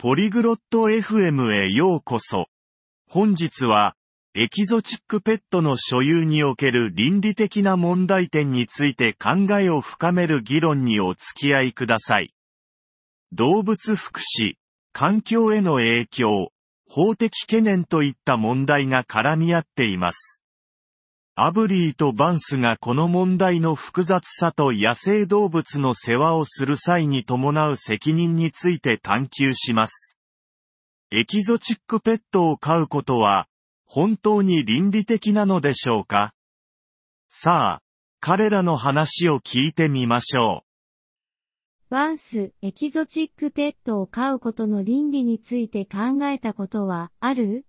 ポリグロット FM へようこそ。本日は、エキゾチックペットの所有における倫理的な問題点について考えを深める議論にお付き合いください。動物福祉、環境への影響、法的懸念といった問題が絡み合っています。アブリーとバンスがこの問題の複雑さと野生動物の世話をする際に伴う責任について探求します。エキゾチックペットを飼うことは、本当に倫理的なのでしょうか？さあ、彼らの話を聞いてみましょう。バンス、エキゾチックペットを飼うことの倫理について考えたことはある？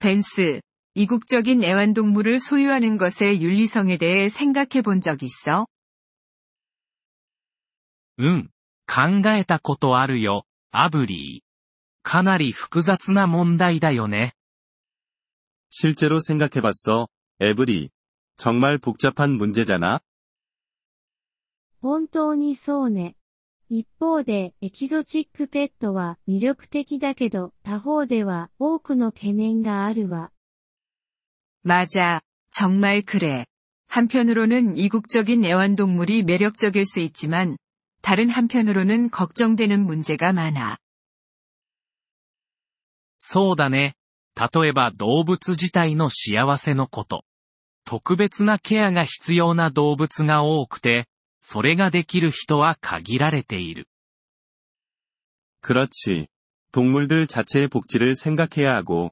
벤스 이국적인 애완동물을 소유하는 것의 윤리성에 대해 생각해 본 적 있어? うん、考えたことあるよ、アブリー。かなり複雑な問題だよね。 실제로 생각해봤어, 에브리. 정말 복잡한 문제잖아. 本当にそうね。一方でエキゾチックペットは魅力的だけど他方では多くの懸念があるわ。 맞아. 정말 그래. 한편으로는 이국적인 애완동물이 매력적일 수 있지만, 다른 한편으로는 걱정되는 문제가 많아. そうだね。例えば動物自体の幸せのこと。特別なケアが必要な動物が多くて、それができる人は限られている。 그렇지. 동물들 자체의 복지를 생각해야 하고,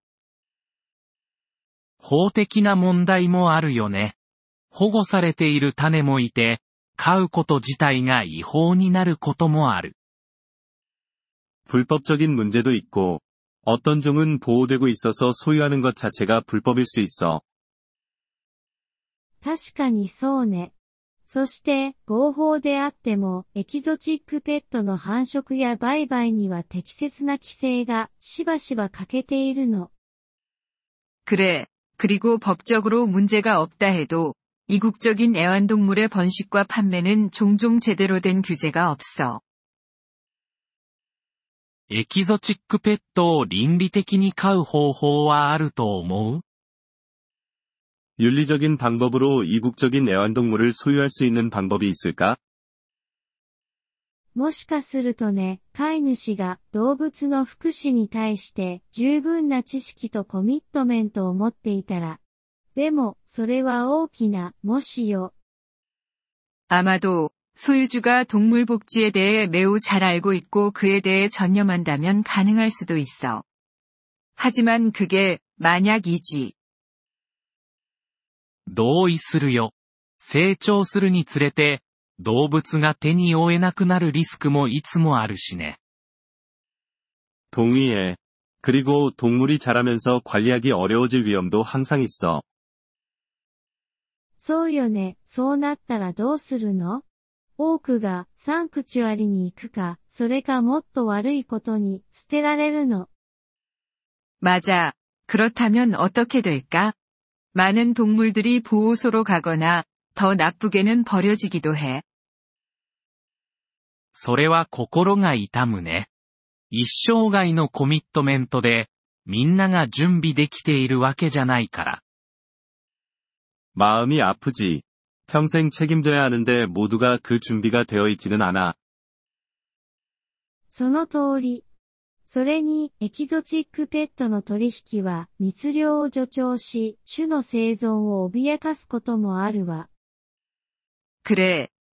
法的な問題もあるよね。保護されている種もいて、飼うこと自体が違法になることもある。불법적인문제도있고 어떤 종은 보호되고 있어서 소유하는 것 자체가 불법일 수 있어. 確かにそうね。そして、合法であっても、エキゾチックペットの繁殖や売買には適切な規制がしばしば欠けているの。 그래. 그리고 법적으로 문제가 없다 해도, 이국적인 애완동물의 번식과 판매는 종종 제대로 된 규제가 없어. エキゾチックペットを倫理的に飼う方法はあると思う윤리적인방법으로이국적인애완동물을소유할수있는방법이있을까 もしかするとね、飼い主が動物の福祉に対して十分な知識とコミットメントを持っていたら。でも、それは大きな、もしよ。아마도 소유주가 동물 복지에 대해 매우 잘 알고 있고 그에 대해 전념한다면 가능할 수도 있어. 하지만 그게 만약이지. 同意するよ。成長するにつれて、 動物が手に負えなくなるリスクもいつもあるしね。 동의해. 그리고 동물이 자라면서 관리하기 어려워질 위험도 항상 있어. そうよね。そうなったらどうするの多くがサンクチュアリに行くか、それかもっと悪いことに捨てられるの。맞아그렇다면어떻게될까많은동물들이보호소로가거나더나쁘게는버려지기도해 それは心が痛むね。一生涯のコミットメントで、みんなが準備できているわけじゃないから。마음이아프지 평생 책임져야 하는데 모두가 그 준비가 되어 있지는 않아. その通り。それに、エキゾチックペットの取引は密猟を助長し、種の生存を脅かすこともあるわ。 그래,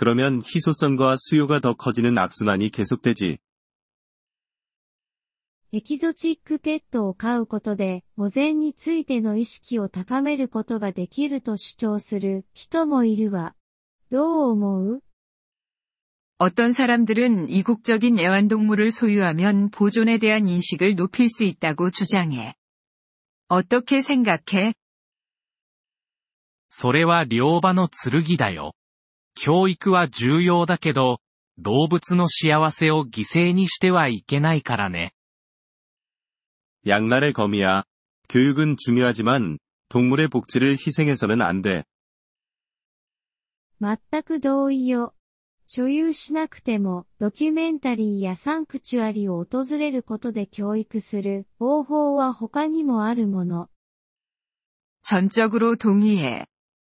그러면 희소성과 수요가 더 커지는 악순환이 계속되지. エキゾチックペットを飼うことで、保全についての意識を高めることができると主張する人もいるわ。どう思う 어떤 사람들은 이국적인 애완동물을 소유하면 보존에 대한 인식을 높일 수 있다고 주장해. 어떻게 생각해? それは両場の剣だよ。 教育は重要だけど、動物の幸せを犠牲にしてはいけないからね。 양날의 검이야. 교육은 중요하지만, 동물의 복지를 희생해서는 안 돼. 全く同意よ。所有しなくても、ドキュメンタリーやサンクチュアリを訪れることで教育する方法は他にもあるもの。 전적으로 동의해.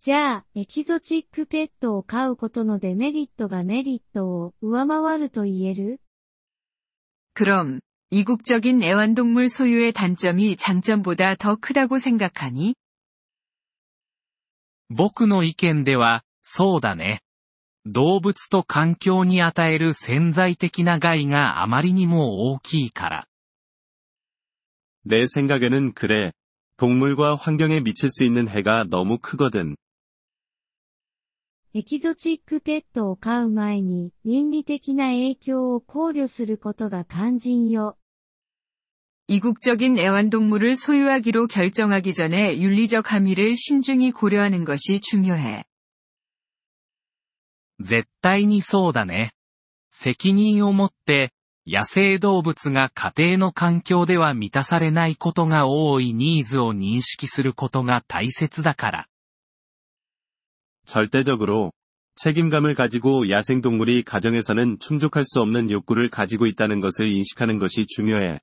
じゃあ、エキゾチックペットを飼うことのデメリットがメリットを上回ると言える 그럼, 이국적인 애완동물 소유의 단점이 장점보다 더 크다고 생각하니? 僕の意見では、そうだね。動物と環境に与える潜在的な害があまりにも大きいから。 내 생각에는 그래. 동물과 환경에 미칠 수 있는 해가 너무 크거든. エキゾチックペットを飼う前に倫理的な影響を考慮することが肝心よ。 이국적인 애완동물을 소유하기로 결정하기 전에 윤리적 함의를 신중히 고려하는 것이 중요해. 絶対にそうだね。責任を持って、野生動物が家庭の環境では満たされないことが多いニーズを認識することが大切だから。 절대적으로 책임감을 가지고 야생동물이 가정에서는 충족할 수 없는 욕구를 가지고 있다는 것을 인식하는 것이 중요해.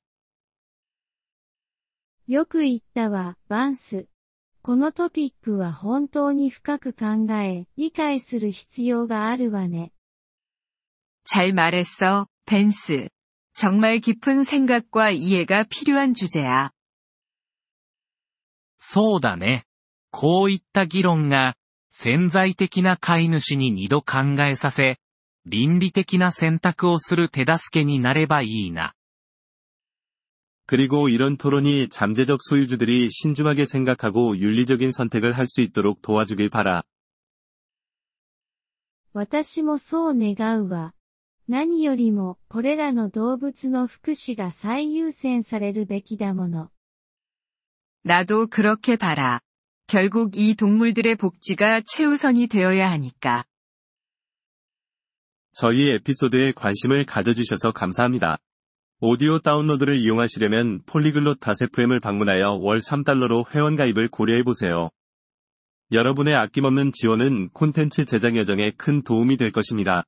よく言ったわ、バンス。このトピックは本当に深く考え、理解する必要があるわね。 잘 말했어, 벤스. 정말 깊은 생각과 이해가 필요한 주제야. そうだね。こういった議論が、 潜在的な飼い主に二度考えさせ、倫理的な選択をする手助けになればいいな。 그리고 이런 토론이 잠재적 소유주들이 신중하게 생각하고 윤리적인 선택을 할 수 있도록 도와주길 바라. 私もそう願うわ。何よりも、これらの動物の福祉が最優先されるべきだもの。 나도 그렇게 봐라. 결국 이 동물들의 복지가 최우선이 되어야 하니까. 저희 에피소드에 관심을 가져주셔서 감사합니다. 오디오 다운로드를 이용하시려면 폴리글롯 다세프엠을 방문하여 월 3달러로 회원가입을 고려해보세요. 여러분의 아낌없는 지원은 콘텐츠 제작 여정에 큰 도움이 될 것입니다.